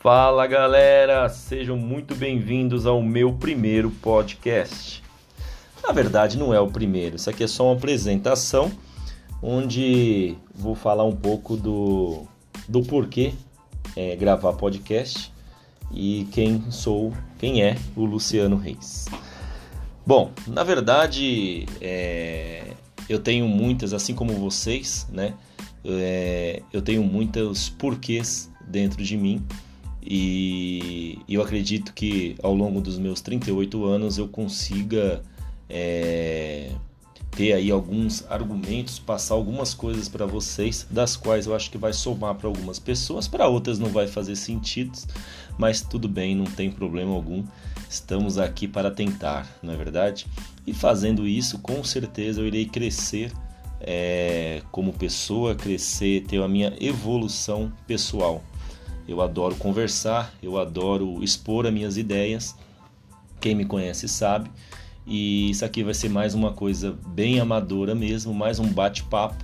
Fala galera, sejam muito bem-vindos ao meu primeiro podcast. Na verdade, não é o primeiro, isso aqui é só uma apresentação onde vou falar um pouco do, do porquê é, gravar podcast e quem sou, quem é o Luciano Reis. Bom, na verdade, é, eu tenho muitas, assim como vocês, né? É, eu tenho muitos porquês dentro de mim e eu acredito que ao longo dos meus 38 anos eu consiga é, ter aí alguns argumentos, passar algumas coisas para vocês, das quais eu acho que vai somar para algumas pessoas, para outras não vai fazer sentido, mas tudo bem, não tem problema algum. Estamos aqui para tentar, não é verdade? E fazendo isso, com certeza eu irei crescer é, como pessoa, crescer, ter a minha evolução pessoal. Eu adoro conversar, eu adoro expor as minhas ideias. Quem me conhece sabe. E isso aqui vai ser mais uma coisa bem amadora mesmo, mais um bate-papo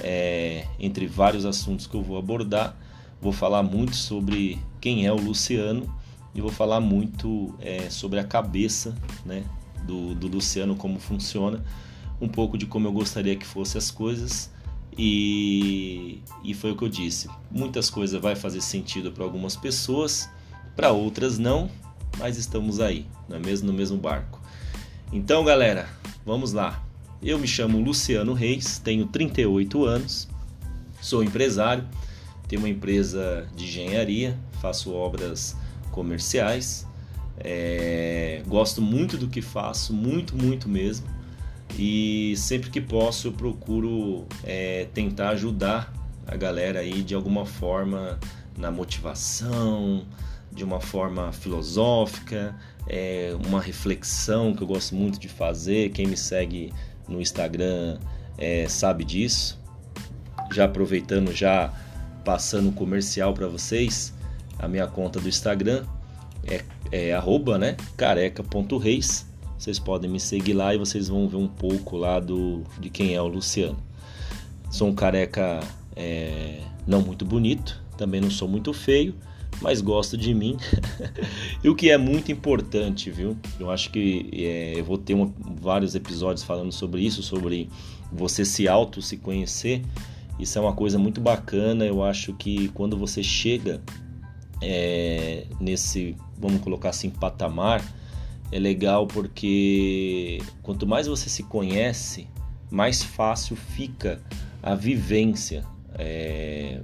é, entre vários assuntos que eu vou abordar. Vou falar muito sobre quem é o Luciano e vou falar muito é, sobre a cabeça né, do, do Luciano, como funciona, um pouco de como eu gostaria que fossem as coisas e, e foi o que eu disse. Muitas coisas vai fazer sentido para algumas pessoas, para outras não, mas estamos aí, não é mesmo no mesmo barco. Então, galera, vamos lá. Eu me chamo Luciano Reis, tenho 38 anos, sou empresário, tenho uma empresa de engenharia, faço obras comerciais, é, gosto muito do que faço, muito, muito mesmo e sempre que posso eu procuro é, tentar ajudar a galera aí de alguma forma na motivação, de uma forma filosófica, é, uma reflexão que eu gosto muito de fazer. Quem me segue no Instagram é, sabe disso. Já aproveitando, já passando o comercial para vocês, a minha conta do Instagram é, é arroba, né, careca.reis vocês podem me seguir lá e vocês vão ver um pouco lá do, de quem é o Luciano. Sou um careca é, não muito bonito, também não sou muito feio, mas gosto de mim. e o que é muito importante, viu? Eu acho que é, eu vou ter vários episódios falando sobre isso, sobre você se auto se conhecer. Isso é uma coisa muito bacana. Eu acho que quando você chega é, nesse, vamos colocar assim, patamar, é legal porque quanto mais você se conhece, mais fácil fica a vivência é,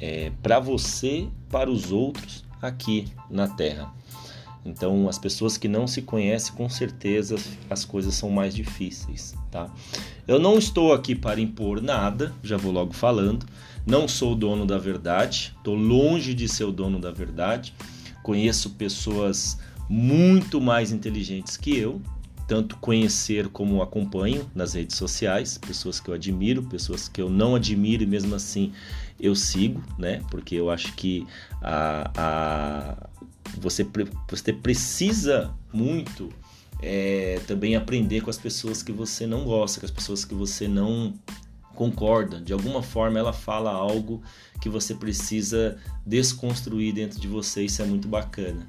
é, para você, para os outros aqui na Terra. Então, as pessoas que não se conhecem, com certeza as coisas são mais difíceis, tá? Eu não estou aqui para impor nada, já vou logo falando. Não sou dono da verdade, estou longe de ser o dono da verdade. Conheço pessoas muito mais inteligentes que eu, tanto conhecer como acompanho nas redes sociais, pessoas que eu admiro, pessoas que eu não admiro e mesmo assim eu sigo, né? Porque eu acho que a, a você, você precisa muito é, também aprender com as pessoas que você não gosta, com as pessoas que você não concorda. De alguma forma ela fala algo que você precisa desconstruir dentro de você, isso é muito bacana.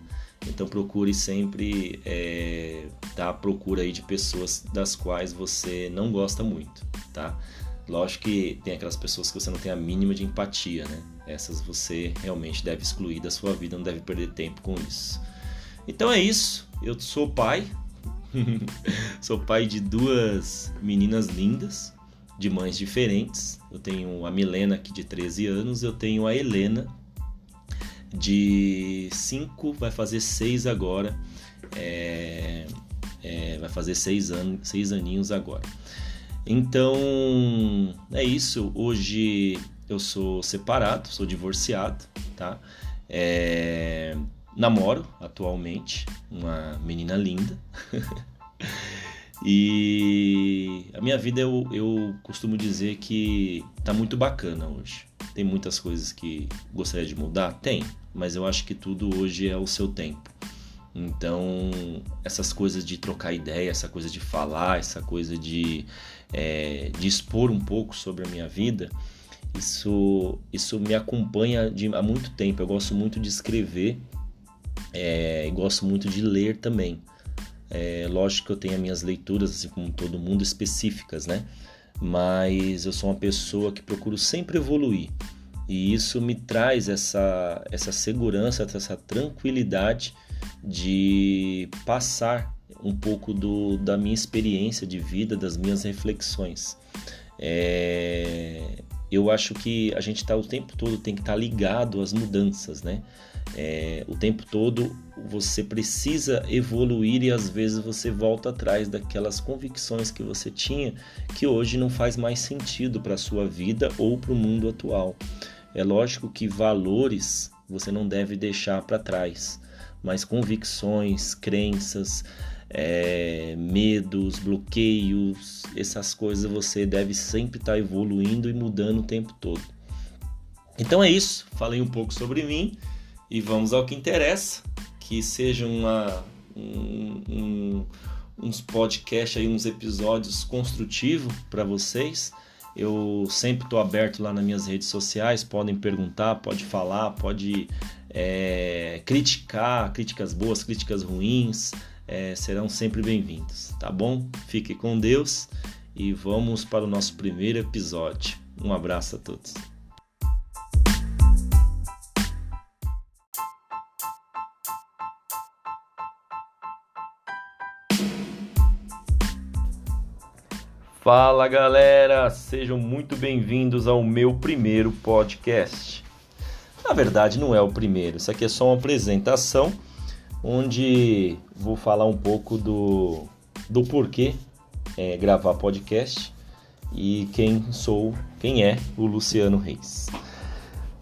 Então procure sempre é, à procura aí de pessoas das quais você não gosta muito, tá? Lógico que tem aquelas pessoas que você não tem a mínima de empatia, né? Essas você realmente deve excluir da sua vida, não deve perder tempo com isso. Então é isso. Eu sou pai. sou pai de duas meninas lindas, de mães diferentes. Eu tenho a Milena aqui de 13 anos, eu tenho a Helena de 5, vai fazer 6 agora. É, é, vai fazer 6 anos, seis aninhos agora. Então é isso. Hoje eu sou separado, sou divorciado, tá? É, namoro atualmente uma menina linda. e a minha vida eu, eu costumo dizer que tá muito bacana hoje. Tem muitas coisas que gostaria de mudar? Tem, mas eu acho que tudo hoje é o seu tempo. Então, essas coisas de trocar ideia, essa coisa de falar, essa coisa de, é, de expor um pouco sobre a minha vida, Isso, isso me acompanha de, há muito tempo. Eu gosto muito de escrever é, e gosto muito de ler também. É, lógico que eu tenho as minhas leituras, assim como todo mundo, específicas, né? Mas eu sou uma pessoa que procuro sempre evoluir. E isso me traz essa, essa segurança, essa tranquilidade de passar um pouco do, da minha experiência de vida, das minhas reflexões. É, eu acho que a gente está o tempo todo tem que estar tá ligado às mudanças, né? É, o tempo todo você precisa evoluir e às vezes você volta atrás daquelas convicções que você tinha que hoje não faz mais sentido para a sua vida ou para o mundo atual. É lógico que valores você não deve deixar para trás, mas convicções, crenças, é, medos, bloqueios, essas coisas você deve sempre estar tá evoluindo e mudando o tempo todo. Então é isso, falei um pouco sobre mim e vamos ao que interessa, que seja uma, um, um, uns podcasts aí, uns episódios construtivos para vocês. Eu sempre estou aberto lá nas minhas redes sociais, podem perguntar, pode falar, pode é, criticar, críticas boas, críticas ruins, é, serão sempre bem-vindos, tá bom? Fique com Deus e vamos para o nosso primeiro episódio. Um abraço a todos. Fala galera, sejam muito bem-vindos ao meu primeiro podcast. Na verdade, não é o primeiro, isso aqui é só uma apresentação onde vou falar um pouco do, do porquê é, gravar podcast e quem sou, quem é o Luciano Reis.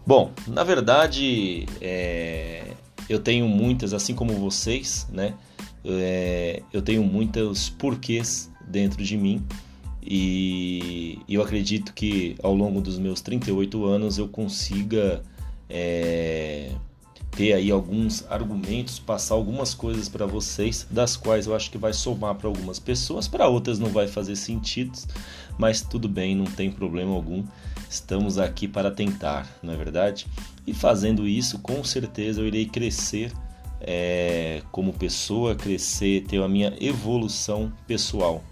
Bom, na verdade, é, eu tenho muitas, assim como vocês, né? É, eu tenho muitos porquês dentro de mim e eu acredito que ao longo dos meus 38 anos eu consiga é, ter aí alguns argumentos, passar algumas coisas para vocês, das quais eu acho que vai somar para algumas pessoas, para outras não vai fazer sentido, mas tudo bem, não tem problema algum. Estamos aqui para tentar, não é verdade? E fazendo isso, com certeza eu irei crescer é, como pessoa, crescer, ter a minha evolução pessoal.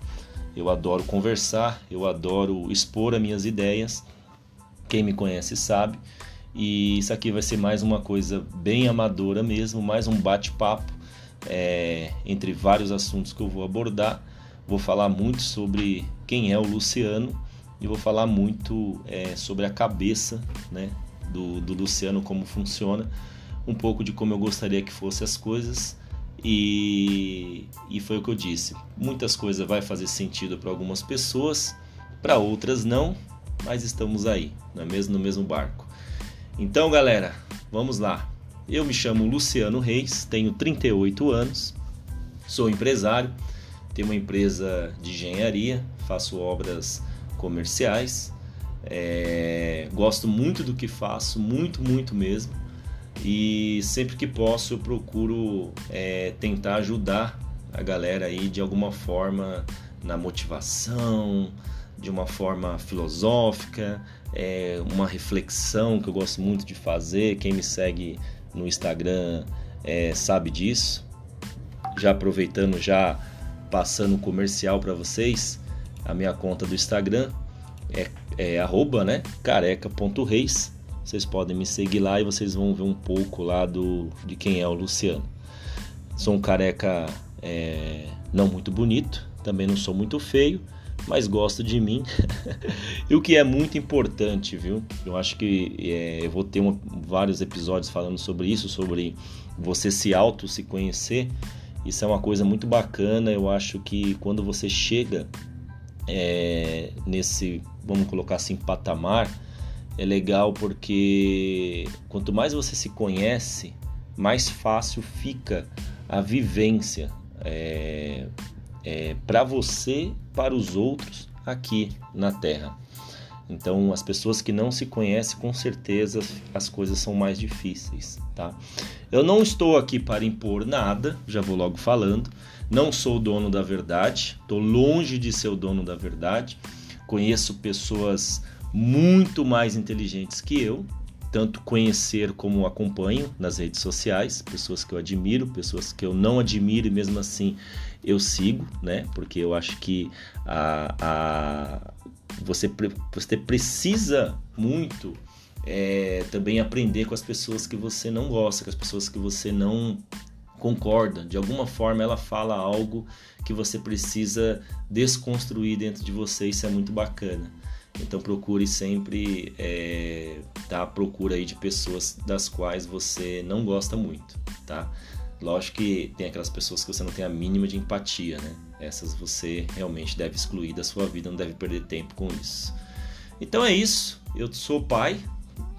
Eu adoro conversar, eu adoro expor as minhas ideias. Quem me conhece sabe. E isso aqui vai ser mais uma coisa bem amadora mesmo, mais um bate-papo é, entre vários assuntos que eu vou abordar. Vou falar muito sobre quem é o Luciano e vou falar muito é, sobre a cabeça né, do, do Luciano, como funciona, um pouco de como eu gostaria que fossem as coisas e, e foi o que eu disse. Muitas coisas vai fazer sentido para algumas pessoas, para outras não, mas estamos aí, não é mesmo no mesmo barco. Então, galera, vamos lá. Eu me chamo Luciano Reis, tenho 38 anos, sou empresário, tenho uma empresa de engenharia, faço obras comerciais, é, gosto muito do que faço, muito, muito mesmo e sempre que posso eu procuro é, tentar ajudar a galera aí de alguma forma na motivação, de uma forma filosófica, é, uma reflexão que eu gosto muito de fazer. Quem me segue no Instagram é, sabe disso. Já aproveitando, já passando comercial para vocês, a minha conta do Instagram é, é arroba, né, careca.reis vocês podem me seguir lá e vocês vão ver um pouco lá do, de quem é o Luciano. Sou um careca é, não muito bonito, também não sou muito feio, mas gosto de mim. e o que é muito importante, viu? Eu acho que é, eu vou ter uma, vários episódios falando sobre isso, sobre você se auto se conhecer. Isso é uma coisa muito bacana. Eu acho que quando você chega é, nesse, vamos colocar assim, patamar, é legal porque quanto mais você se conhece, mais fácil fica a vivência é, é, para você, para os outros aqui na Terra. Então, as pessoas que não se conhecem, com certeza as coisas são mais difíceis, tá? Eu não estou aqui para impor nada, já vou logo falando. Não sou dono da verdade, estou longe de ser o dono da verdade. Conheço pessoas muito mais inteligentes que eu, tanto conhecer como acompanho nas redes sociais, pessoas que eu admiro, pessoas que eu não admiro e mesmo assim eu sigo, né? Porque eu acho que a, a você, você precisa muito é, também aprender com as pessoas que você não gosta, com as pessoas que você não concorda. De alguma forma ela fala algo que você precisa desconstruir dentro de você, isso é muito bacana. Então procure sempre é, tá, procura aí de pessoas das quais você não gosta muito, tá? Lógico que tem aquelas pessoas que você não tem a mínima de empatia, né? Essas você realmente deve excluir da sua vida, não deve perder tempo com isso. Então é isso. Eu sou pai.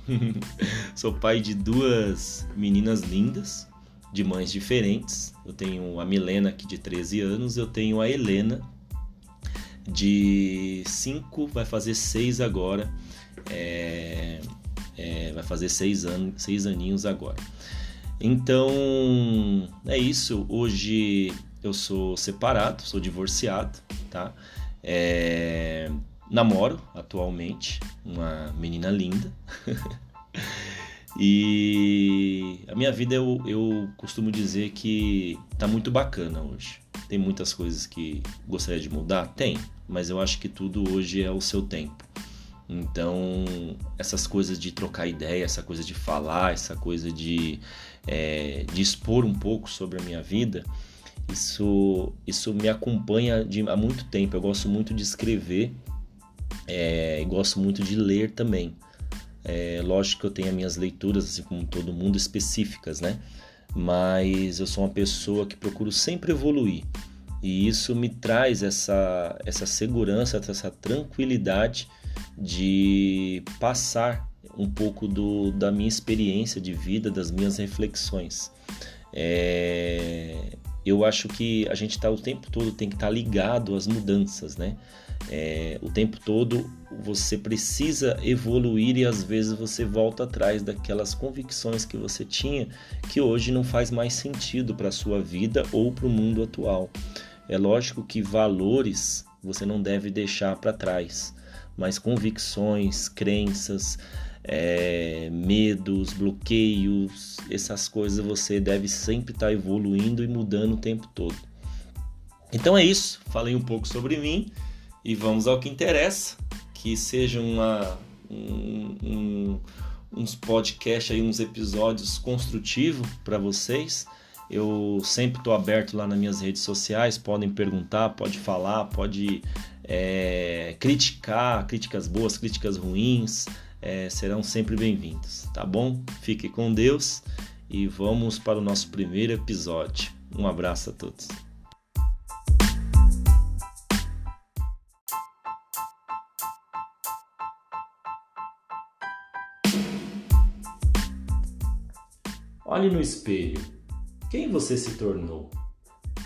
sou pai de duas meninas lindas, de mães diferentes. Eu tenho a Milena aqui de 13 anos, eu tenho a Helena de 5, vai fazer 6 agora. É, é, vai fazer 6 anos, seis aninhos agora. Então é isso. Hoje eu sou separado, sou divorciado, tá? É, namoro atualmente uma menina linda. e a minha vida eu, eu costumo dizer que tá muito bacana hoje. Tem muitas coisas que gostaria de mudar? Tem, mas eu acho que tudo hoje é o seu tempo. Então, essas coisas de trocar ideia, essa coisa de falar, essa coisa de, é, de expor um pouco sobre a minha vida, isso, isso me acompanha de, há muito tempo. Eu gosto muito de escrever é, e gosto muito de ler também. É, lógico que eu tenho as minhas leituras, assim como todo mundo, específicas, né? Mas eu sou uma pessoa que procuro sempre evoluir. E isso me traz essa, essa segurança, essa tranquilidade de passar um pouco do, da minha experiência de vida, das minhas reflexões. É, eu acho que a gente está o tempo todo tem que estar tá ligado às mudanças, né? É, o tempo todo você precisa evoluir e às vezes você volta atrás daquelas convicções que você tinha que hoje não faz mais sentido para a sua vida ou para o mundo atual. É lógico que valores você não deve deixar para trás mas convicções, crenças, é, medos, bloqueios, essas coisas você deve sempre estar tá evoluindo e mudando o tempo todo. Então é isso, falei um pouco sobre mim e vamos ao que interessa, que seja uma, um, um, uns podcasts aí, uns episódios construtivos para vocês. Eu sempre estou aberto lá nas minhas redes sociais, podem perguntar, pode falar, pode é, criticar, críticas boas, críticas ruins, é, serão sempre bem-vindos, tá bom? Fique com Deus e vamos para o nosso primeiro episódio. Um abraço a todos. Olhe no espelho quem você se tornou?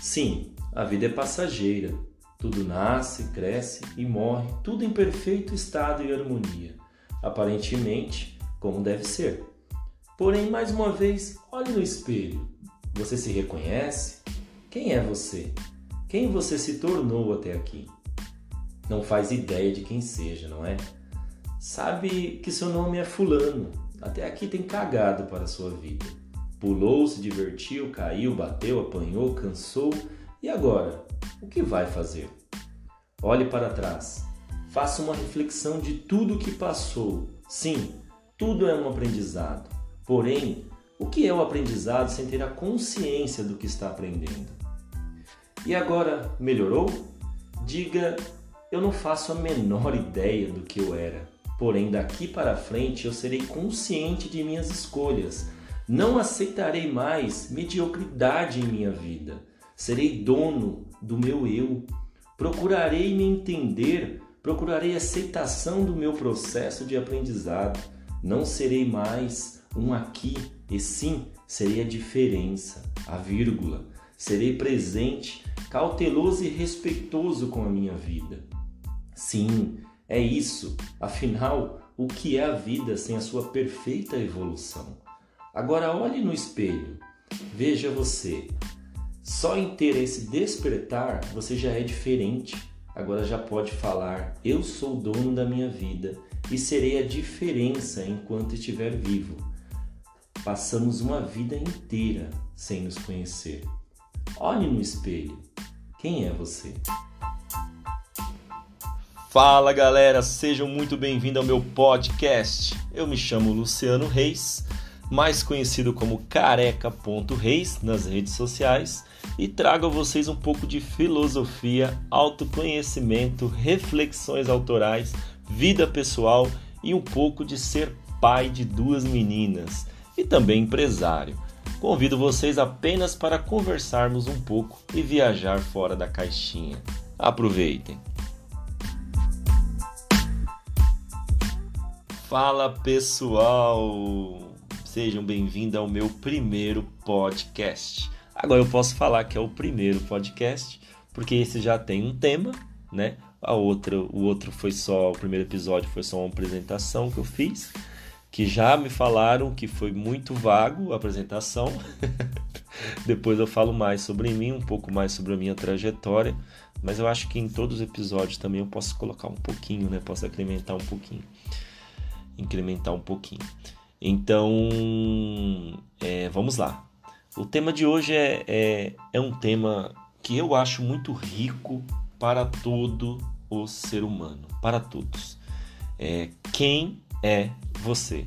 Sim, a vida é passageira. Tudo nasce, cresce e morre, tudo em perfeito estado e harmonia. Aparentemente, como deve ser. Porém, mais uma vez, olhe no espelho. Você se reconhece? Quem é você? Quem você se tornou até aqui? Não faz ideia de quem seja, não é? Sabe que seu nome é Fulano. Até aqui tem cagado para a sua vida. Pulou, se divertiu, caiu, bateu, apanhou, cansou. E agora? O que vai fazer? Olhe para trás. Faça uma reflexão de tudo que passou. Sim, tudo é um aprendizado. Porém, o que é o aprendizado sem ter a consciência do que está aprendendo? E agora, melhorou? Diga: Eu não faço a menor ideia do que eu era. Porém, daqui para frente eu serei consciente de minhas escolhas não aceitarei mais mediocridade em minha vida. Serei dono do meu eu. Procurarei me entender, procurarei aceitação do meu processo de aprendizado. Não serei mais um aqui, e sim serei a diferença, a vírgula. Serei presente, cauteloso e respeitoso com a minha vida. Sim, é isso. Afinal, o que é a vida sem a sua perfeita evolução? Agora olhe no espelho, veja você. Só em ter esse despertar você já é diferente. Agora já pode falar: Eu sou dono da minha vida e serei a diferença enquanto estiver vivo. Passamos uma vida inteira sem nos conhecer. Olhe no espelho. Quem é você? Fala galera, sejam muito bem-vindos ao meu podcast. Eu me chamo Luciano Reis, mais conhecido como careca.reis nas redes sociais, e trago a vocês um pouco de filosofia, autoconhecimento, reflexões autorais, vida pessoal e um pouco de ser pai de duas meninas e também empresário. Convido vocês apenas para conversarmos um pouco e viajar fora da caixinha. Aproveitem! Fala pessoal! Sejam bem-vindos ao meu primeiro podcast. Agora eu posso falar que é o primeiro podcast, porque esse já tem um tema, né? A outra, o outro foi só, o primeiro episódio foi só uma apresentação que eu fiz, que já me falaram que foi muito vago a apresentação. Depois eu falo mais sobre mim, um pouco mais sobre a minha trajetória, mas eu acho que em todos os episódios também eu posso colocar um pouquinho, né? Posso incrementar um pouquinho incrementar um pouquinho. Então, é, vamos lá. O tema de hoje é, é, é um tema que eu acho muito rico para todo o ser humano, para todos. É, quem é você?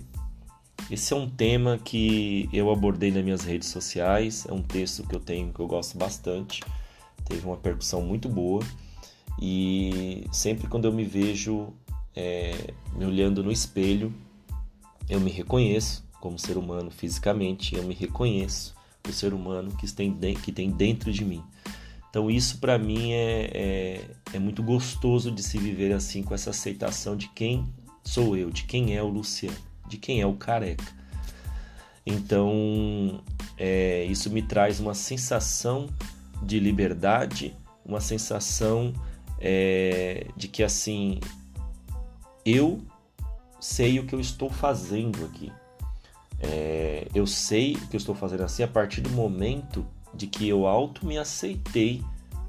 Esse é um tema que eu abordei nas minhas redes sociais, é um texto que eu tenho que eu gosto bastante, teve uma percussão muito boa e sempre quando eu me vejo é, me olhando no espelho, eu me reconheço como ser humano fisicamente, eu me reconheço o ser humano que tem, que tem dentro de mim. Então isso para mim é, é, é, muito gostoso de se viver assim com essa aceitação de quem sou eu, de quem é o Luciano, de quem é o careca. Então é, isso me traz uma sensação de liberdade, uma sensação é, de que assim eu sei o que eu estou fazendo aqui. É, eu sei que eu estou fazendo assim a partir do momento de que eu auto me aceitei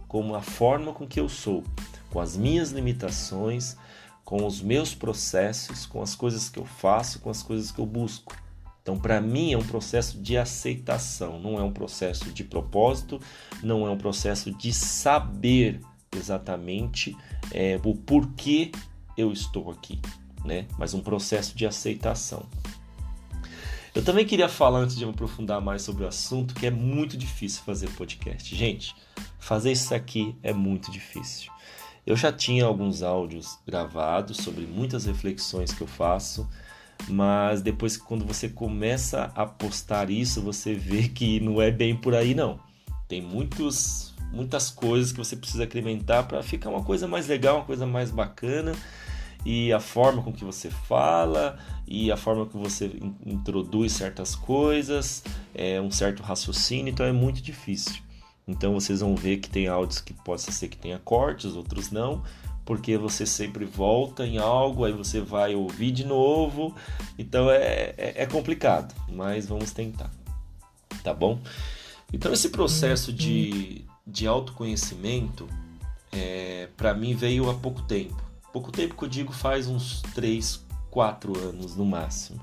como a forma com que eu sou, com as minhas limitações, com os meus processos, com as coisas que eu faço, com as coisas que eu busco. Então, para mim, é um processo de aceitação, não é um processo de propósito, não é um processo de saber exatamente é, o porquê eu estou aqui, né? Mas um processo de aceitação. Eu também queria falar antes de me aprofundar mais sobre o assunto que é muito difícil fazer podcast. Gente, fazer isso aqui é muito difícil. Eu já tinha alguns áudios gravados sobre muitas reflexões que eu faço, mas depois quando você começa a postar isso, você vê que não é bem por aí não. Tem muitos muitas coisas que você precisa incrementar para ficar uma coisa mais legal, uma coisa mais bacana e a forma com que você fala e a forma que você introduz certas coisas, é um certo raciocínio, então é muito difícil. Então vocês vão ver que tem áudios que pode ser que tenha cortes, outros não, porque você sempre volta em algo, aí você vai ouvir de novo, então é, é, é complicado, mas vamos tentar, tá bom? Então esse processo de, de autoconhecimento, é, para mim veio há pouco tempo. Pouco tempo que eu digo faz uns 3, 4 anos no máximo.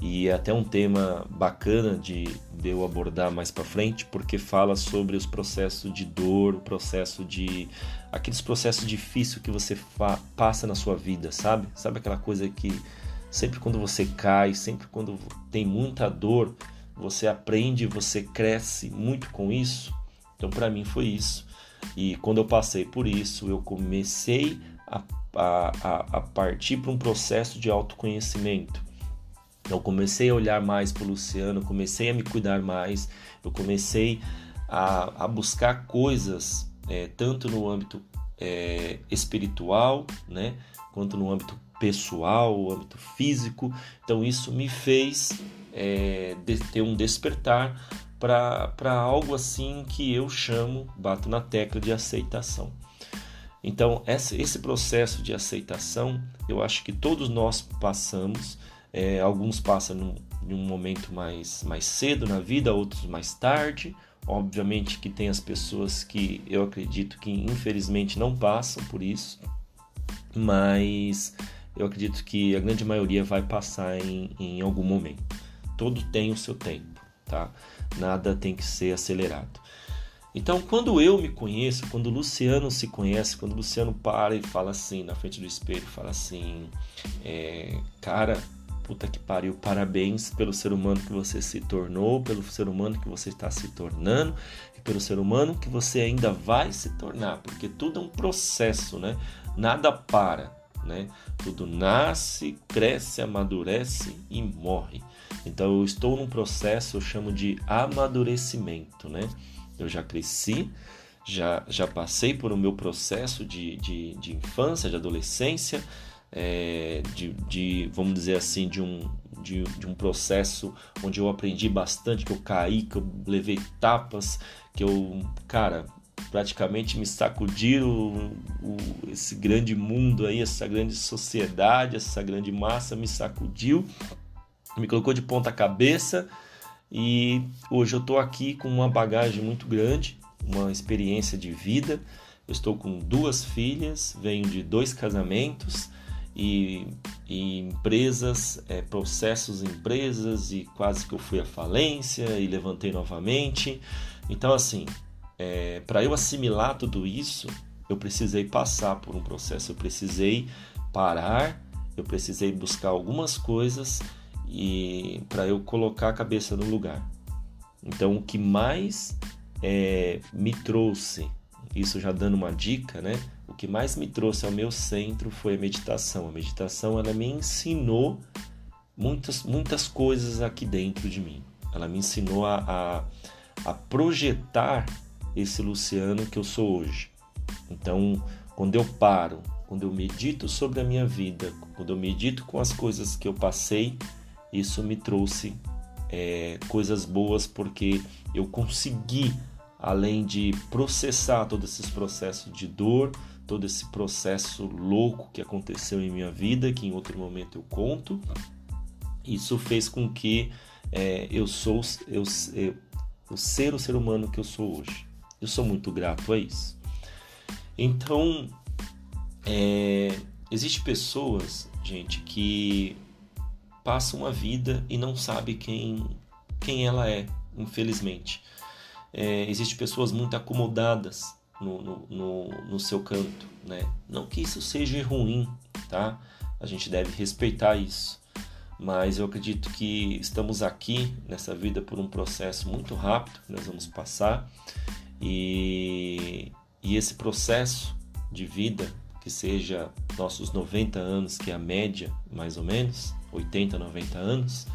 E é até um tema bacana de, de eu abordar mais para frente, porque fala sobre os processos de dor, o processo de. aqueles processos difíceis que você passa na sua vida, sabe? Sabe aquela coisa que sempre quando você cai, sempre quando tem muita dor, você aprende, você cresce muito com isso. Então, para mim, foi isso. E quando eu passei por isso, eu comecei a a, a, a partir para um processo de autoconhecimento. Eu comecei a olhar mais para o Luciano, comecei a me cuidar mais, eu comecei a, a buscar coisas é, tanto no âmbito é, espiritual, né, quanto no âmbito pessoal, âmbito físico. Então isso me fez é, ter um despertar para algo assim que eu chamo, bato na tecla de aceitação. Então, esse processo de aceitação, eu acho que todos nós passamos. É, alguns passam num, num momento mais, mais cedo na vida, outros mais tarde, Obviamente que tem as pessoas que eu acredito que infelizmente não passam por isso, mas eu acredito que a grande maioria vai passar em, em algum momento. Todo tem o seu tempo, tá? Nada tem que ser acelerado. Então, quando eu me conheço, quando o Luciano se conhece, quando o Luciano para e fala assim na frente do espelho, fala assim, é, cara, puta que pariu, parabéns pelo ser humano que você se tornou, pelo ser humano que você está se tornando e pelo ser humano que você ainda vai se tornar, porque tudo é um processo, né? Nada para, né? Tudo nasce, cresce, amadurece e morre. Então eu estou num processo, eu chamo de amadurecimento, né? Eu já cresci, já, já passei por o meu processo de, de, de infância, de adolescência, é, de, de, vamos dizer assim, de um, de, de, um processo onde eu aprendi bastante, que eu caí, que eu levei tapas, que eu, cara, praticamente me sacudiram o, o, esse grande mundo aí, essa grande sociedade, essa grande massa me sacudiu, me colocou de ponta cabeça e hoje eu estou aqui com uma bagagem muito grande, uma experiência de vida. Eu estou com duas filhas, venho de dois casamentos e, e empresas, é, processos em empresas e quase que eu fui à falência e levantei novamente. Então, assim, é, para eu assimilar tudo isso, eu precisei passar por um processo, eu precisei parar, eu precisei buscar algumas coisas e para eu colocar a cabeça no lugar. Então, o que mais é, me trouxe, isso já dando uma dica, né? O que mais me trouxe ao meu centro foi a meditação. A meditação ela me ensinou muitas, muitas coisas aqui dentro de mim. Ela me ensinou a, a, a projetar esse Luciano que eu sou hoje. Então, quando eu paro, quando eu medito sobre a minha vida, quando eu medito com as coisas que eu passei, isso me trouxe é, coisas boas porque eu consegui, além de processar todos esses processos de dor, todo esse processo louco que aconteceu em minha vida, que em outro momento eu conto, isso fez com que é, eu sou eu, eu, eu ser o ser humano que eu sou hoje. Eu sou muito grato a isso. Então, é, existe pessoas, gente, que passa uma vida e não sabe quem, quem ela é, infelizmente. É, Existem pessoas muito acomodadas no, no, no, no, seu canto, né? Não que isso seja ruim, tá? A gente deve respeitar isso. Mas eu acredito que estamos aqui nessa vida por um processo muito rápido que nós vamos passar e, e esse processo de vida que seja nossos 90 anos, que é a média mais ou menos, 80, 90 anos,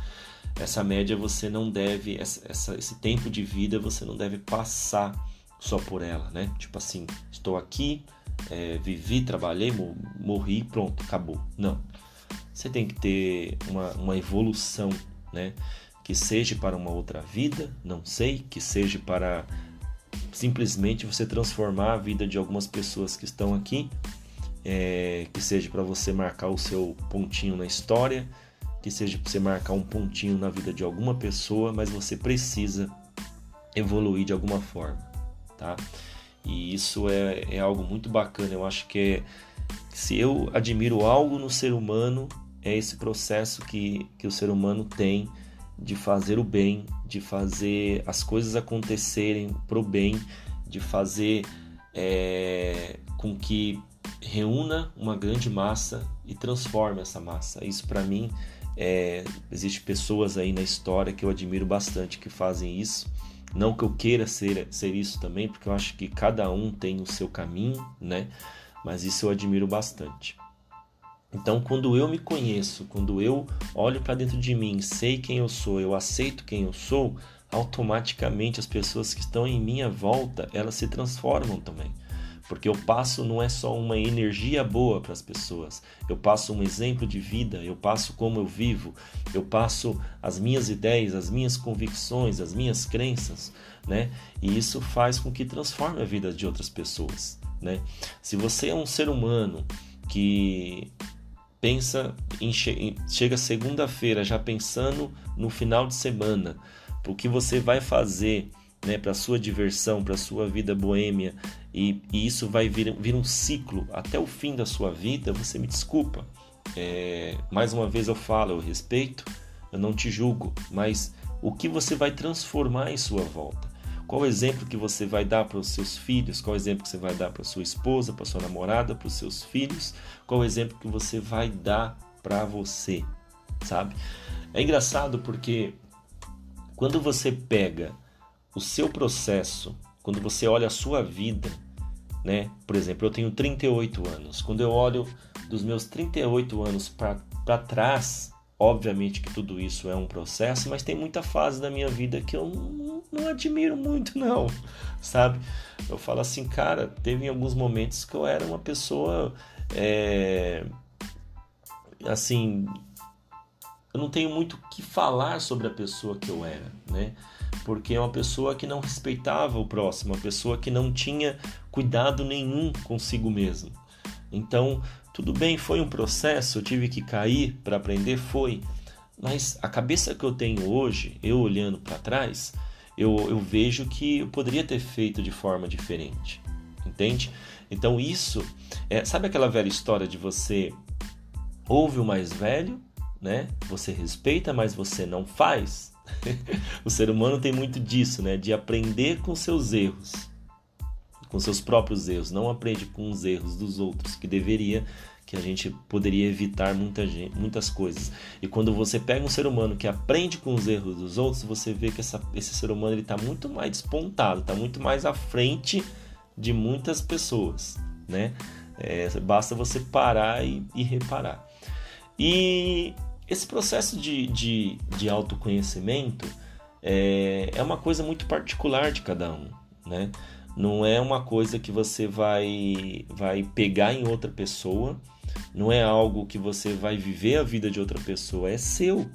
essa média você não deve, essa, esse tempo de vida você não deve passar só por ela, né? Tipo assim, estou aqui, é, vivi, trabalhei, morri, pronto, acabou. Não. Você tem que ter uma, uma evolução, né? Que seja para uma outra vida, não sei, que seja para simplesmente você transformar a vida de algumas pessoas que estão aqui, é, que seja para você marcar o seu pontinho na história, que seja para você marcar um pontinho na vida de alguma pessoa, mas você precisa evoluir de alguma forma, tá? E isso é, é algo muito bacana. Eu acho que é, se eu admiro algo no ser humano, é esse processo que, que o ser humano tem de fazer o bem, de fazer as coisas acontecerem pro bem, de fazer é, com que reúna uma grande massa e transforme essa massa. Isso para mim é, existe pessoas aí na história que eu admiro bastante que fazem isso. Não que eu queira ser, ser isso também, porque eu acho que cada um tem o seu caminho, né? Mas isso eu admiro bastante. Então, quando eu me conheço, quando eu olho para dentro de mim, sei quem eu sou, eu aceito quem eu sou, automaticamente as pessoas que estão em minha volta, elas se transformam também porque eu passo não é só uma energia boa para as pessoas, eu passo um exemplo de vida, eu passo como eu vivo, eu passo as minhas ideias, as minhas convicções, as minhas crenças, né? E isso faz com que transforme a vida de outras pessoas, né? Se você é um ser humano que pensa em che chega segunda-feira já pensando no final de semana, o que você vai fazer né, para sua diversão, para sua vida boêmia, e, e, isso vai vir, vir um ciclo até o fim da sua vida, você me desculpa. É, mais uma vez eu falo, eu respeito, eu não te julgo, mas o que você vai transformar em sua volta? Qual o exemplo que você vai dar para os seus filhos? Qual o exemplo que você vai dar para sua esposa, para sua namorada, para os seus filhos? Qual o exemplo que você vai dar para você? Sabe? É engraçado porque quando você pega o seu processo, quando você olha a sua vida, né? Por exemplo, eu tenho 38 anos. Quando eu olho dos meus 38 anos para trás, obviamente que tudo isso é um processo, mas tem muita fase da minha vida que eu não, admiro muito, não, sabe? Eu falo assim, cara, teve alguns momentos que eu era uma pessoa, é, assim, eu não tenho muito o que falar sobre a pessoa que eu era, né? Porque é uma pessoa que não respeitava o próximo, uma pessoa que não tinha cuidado nenhum consigo mesmo. Então, tudo bem, foi um processo, eu tive que cair para aprender, foi. Mas a cabeça que eu tenho hoje, eu olhando para trás, eu, eu vejo que eu poderia ter feito de forma diferente, entende? Então, isso, é, sabe aquela velha história de você ouve o mais velho né? Você respeita, mas você não faz. o ser humano tem muito disso, né? De aprender com seus erros, com seus próprios erros, não aprende com os erros dos outros, que deveria, que a gente poderia evitar muita gente, muitas coisas. E quando você pega um ser humano que aprende com os erros dos outros, você vê que essa, esse ser humano ele está muito mais despontado, está muito mais à frente de muitas pessoas, né? É, basta você parar e, e reparar. E esse processo de, de, de autoconhecimento é, é uma coisa muito particular de cada um, né? Não é uma coisa que você vai, vai pegar em outra pessoa, não é algo que você vai viver a vida de outra pessoa, é seu.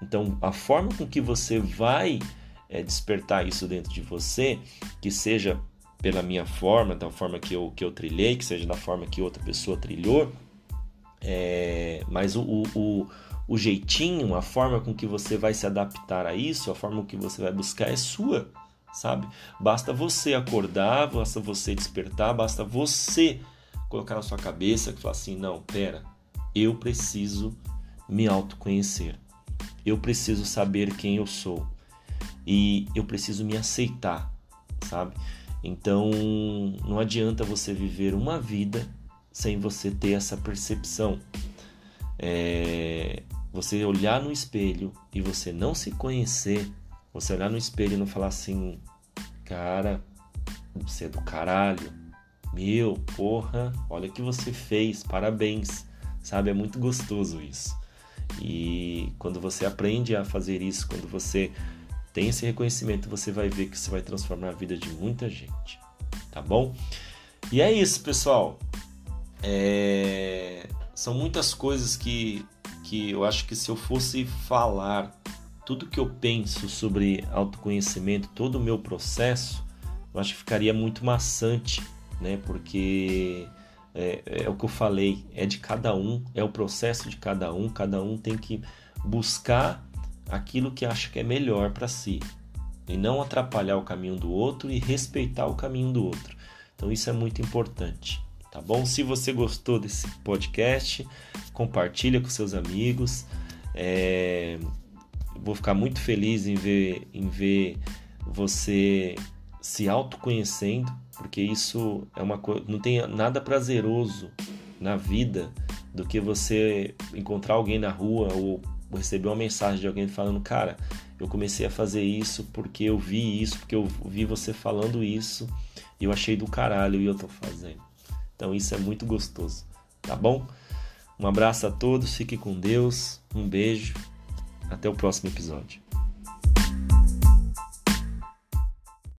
Então, a forma com que você vai é, despertar isso dentro de você, que seja pela minha forma, da forma que eu, que eu trilhei, que seja da forma que outra pessoa trilhou, é, mas o, o, o jeitinho, a forma com que você vai se adaptar a isso, a forma com que você vai buscar é sua, sabe? Basta você acordar, basta você despertar, basta você colocar na sua cabeça que fala assim: não, pera, eu preciso me autoconhecer, eu preciso saber quem eu sou e eu preciso me aceitar, sabe? Então não adianta você viver uma vida sem você ter essa percepção. É, você olhar no espelho e você não se conhecer, você olhar no espelho e não falar assim, cara, você é do caralho, meu, porra, olha o que você fez, parabéns, sabe? É muito gostoso isso. E quando você aprende a fazer isso, quando você tem esse reconhecimento, você vai ver que você vai transformar a vida de muita gente, tá bom? E é isso, pessoal. É... São muitas coisas que que eu acho que se eu fosse falar tudo que eu penso sobre autoconhecimento, todo o meu processo, eu acho que ficaria muito maçante, né? Porque é, é, o que eu falei, é de cada um, é o processo de cada um, cada um tem que buscar aquilo que acha que é melhor para si e não atrapalhar o caminho do outro e respeitar o caminho do outro. Então isso é muito importante tá bom? Se você gostou desse podcast, compartilha com seus amigos. É... Vou ficar muito feliz em ver, em ver você se autoconhecendo, porque isso é uma coisa, não tem nada prazeroso na vida do que você encontrar alguém na rua ou receber uma mensagem de alguém falando, cara, eu comecei a fazer isso porque eu vi isso, porque eu vi você falando isso e eu achei do caralho e eu tô fazendo. Então isso é muito gostoso, tá bom? Um abraço a todos, fique com Deus, um beijo, até o próximo episódio.